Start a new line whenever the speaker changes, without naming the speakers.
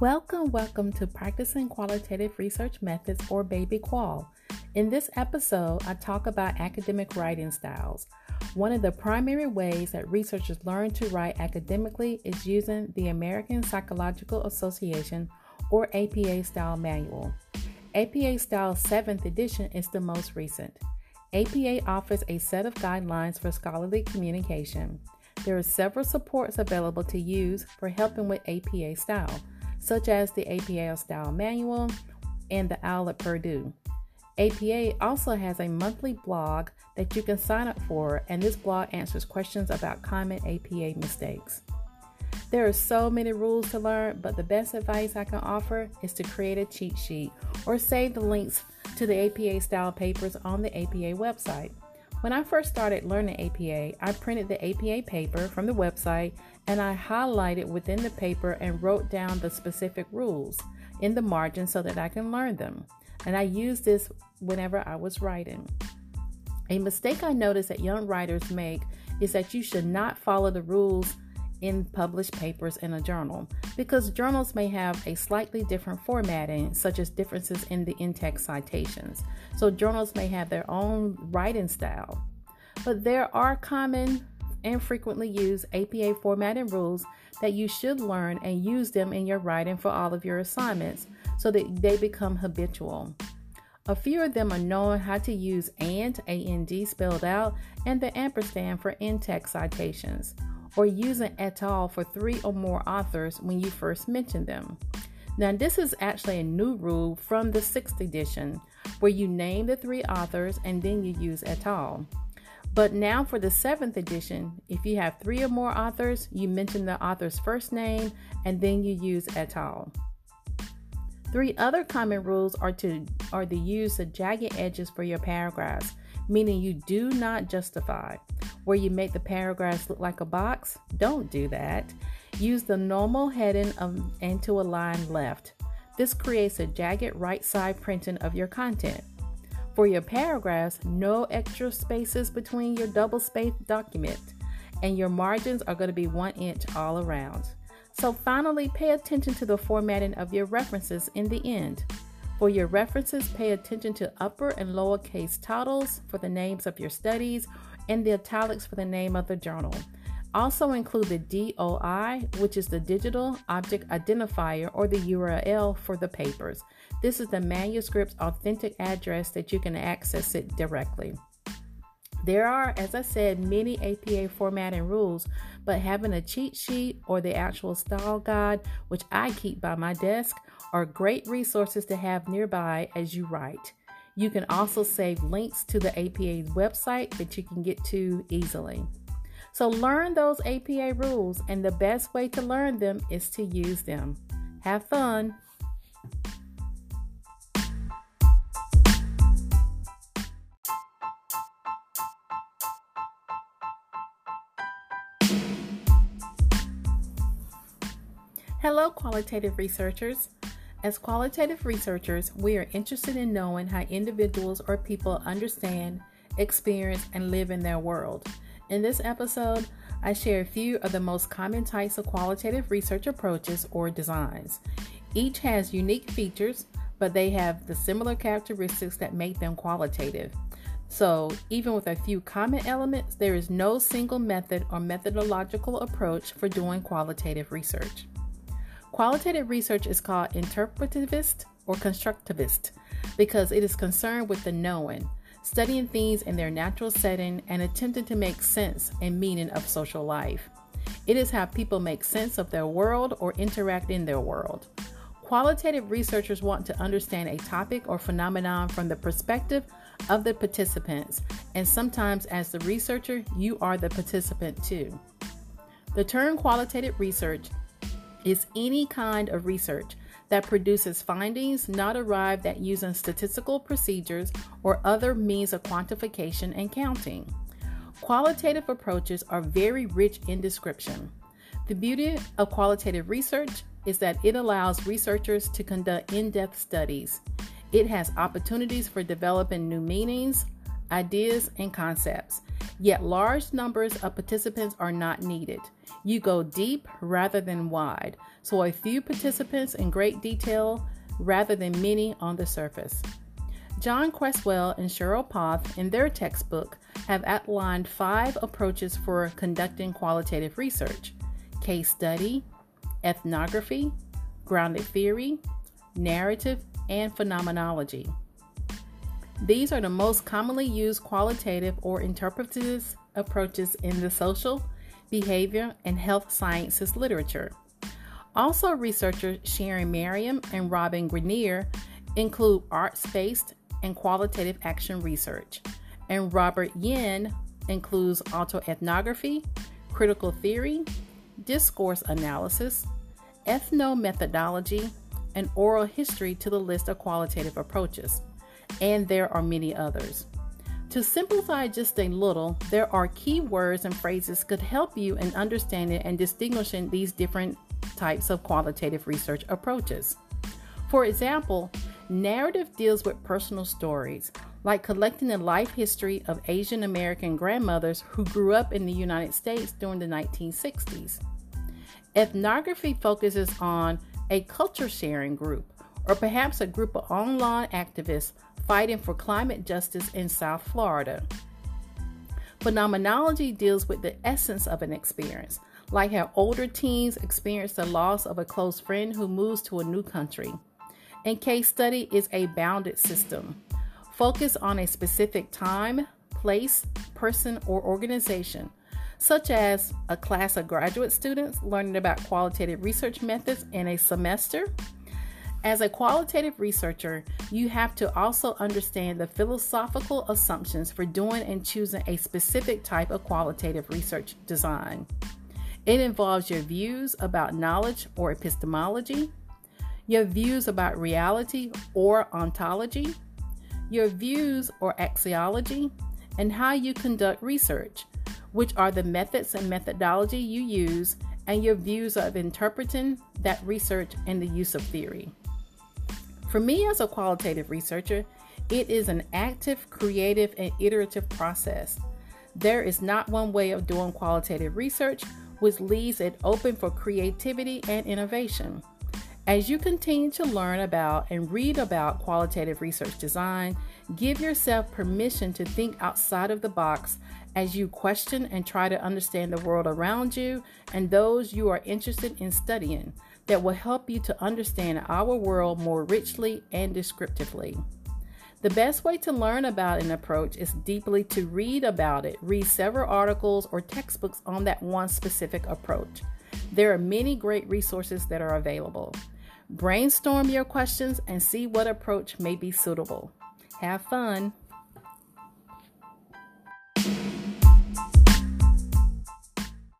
Welcome, welcome to Practicing Qualitative Research Methods or Baby Qual. In this episode, I talk about academic writing styles. One of the primary ways that researchers learn to write academically is using the American Psychological Association or APA Style Manual. APA Style 7th edition is the most recent. APA offers a set of guidelines for scholarly communication. There are several supports available to use for helping with APA style such as the APA Style Manual and the OWL at Purdue. APA also has a monthly blog that you can sign up for, and this blog answers questions about common APA mistakes. There are so many rules to learn, but the best advice I can offer is to create a cheat sheet or save the links to the APA style papers on the APA website. When I first started learning APA, I printed the APA paper from the website and I highlighted within the paper and wrote down the specific rules in the margin so that I can learn them. And I used this whenever I was writing. A mistake I notice that young writers make is that you should not follow the rules in published papers in a journal because journals may have a slightly different formatting, such as differences in the in text citations. So, journals may have their own writing style. But there are common and frequently used APA formatting rules that you should learn and use them in your writing for all of your assignments so that they become habitual. A few of them are knowing how to use AND, AND spelled out, and the ampersand for in text citations or using et al. for three or more authors when you first mention them. Now, this is actually a new rule from the sixth edition where you name the three authors and then you use et al. But now for the seventh edition, if you have three or more authors, you mention the author's first name and then you use et al. Three other common rules are to are to use the jagged edges for your paragraphs, meaning you do not justify where you make the paragraphs look like a box, don't do that. Use the normal heading of, and to align left. This creates a jagged right side printing of your content. For your paragraphs, no extra spaces between your double spaced document, and your margins are going to be one inch all around. So, finally, pay attention to the formatting of your references in the end. For your references, pay attention to upper and lowercase titles for the names of your studies and the italics for the name of the journal. Also include the DOI, which is the Digital Object Identifier or the URL for the papers. This is the manuscript's authentic address that you can access it directly. There are, as I said, many APA formatting rules, but having a cheat sheet or the actual style guide, which I keep by my desk, are great resources to have nearby as you write. You can also save links to the APA website that you can get to easily. So, learn those APA rules, and the best way to learn them is to use them. Have fun. Hello, qualitative researchers. As qualitative researchers, we are interested in knowing how individuals or people understand, experience, and live in their world. In this episode, I share a few of the most common types of qualitative research approaches or designs. Each has unique features, but they have the similar characteristics that make them qualitative. So, even with a few common elements, there is no single method or methodological approach for doing qualitative research. Qualitative research is called interpretivist or constructivist because it is concerned with the knowing, studying things in their natural setting, and attempting to make sense and meaning of social life. It is how people make sense of their world or interact in their world. Qualitative researchers want to understand a topic or phenomenon from the perspective of the participants, and sometimes, as the researcher, you are the participant too. The term qualitative research is any kind of research that produces findings not arrived at using statistical procedures or other means of quantification and counting. Qualitative approaches are very rich in description. The beauty of qualitative research is that it allows researchers to conduct in depth studies. It has opportunities for developing new meanings, ideas, and concepts. Yet large numbers of participants are not needed. You go deep rather than wide, so a few participants in great detail rather than many on the surface. John Creswell and Cheryl Poth, in their textbook, have outlined five approaches for conducting qualitative research case study, ethnography, grounded theory, narrative, and phenomenology. These are the most commonly used qualitative or interpretive approaches in the social, behavior, and health sciences literature. Also, researchers Sharon Merriam and Robin Grenier include arts based and qualitative action research, and Robert Yin includes autoethnography, critical theory, discourse analysis, ethnomethodology, and oral history to the list of qualitative approaches and there are many others. To simplify just a little, there are key words and phrases could help you in understanding and distinguishing these different types of qualitative research approaches. For example, narrative deals with personal stories, like collecting the life history of Asian American grandmothers who grew up in the United States during the 1960s. Ethnography focuses on a culture sharing group, or perhaps a group of online activists fighting for climate justice in South Florida. Phenomenology deals with the essence of an experience, like how older teens experience the loss of a close friend who moves to a new country. And case study is a bounded system. Focus on a specific time, place, person, or organization, such as a class of graduate students learning about qualitative research methods in a semester as a qualitative researcher, you have to also understand the philosophical assumptions for doing and choosing a specific type of qualitative research design. It involves your views about knowledge or epistemology, your views about reality or ontology, your views or axiology, and how you conduct research, which are the methods and methodology you use, and your views of interpreting that research and the use of theory. For me, as a qualitative researcher, it is an active, creative, and iterative process. There is not one way of doing qualitative research, which leaves it open for creativity and innovation. As you continue to learn about and read about qualitative research design, give yourself permission to think outside of the box as you question and try to understand the world around you and those you are interested in studying that will help you to understand our world more richly and descriptively. The best way to learn about an approach is deeply to read about it. Read several articles or textbooks on that one specific approach. There are many great resources that are available. Brainstorm your questions and see what approach may be suitable. Have fun!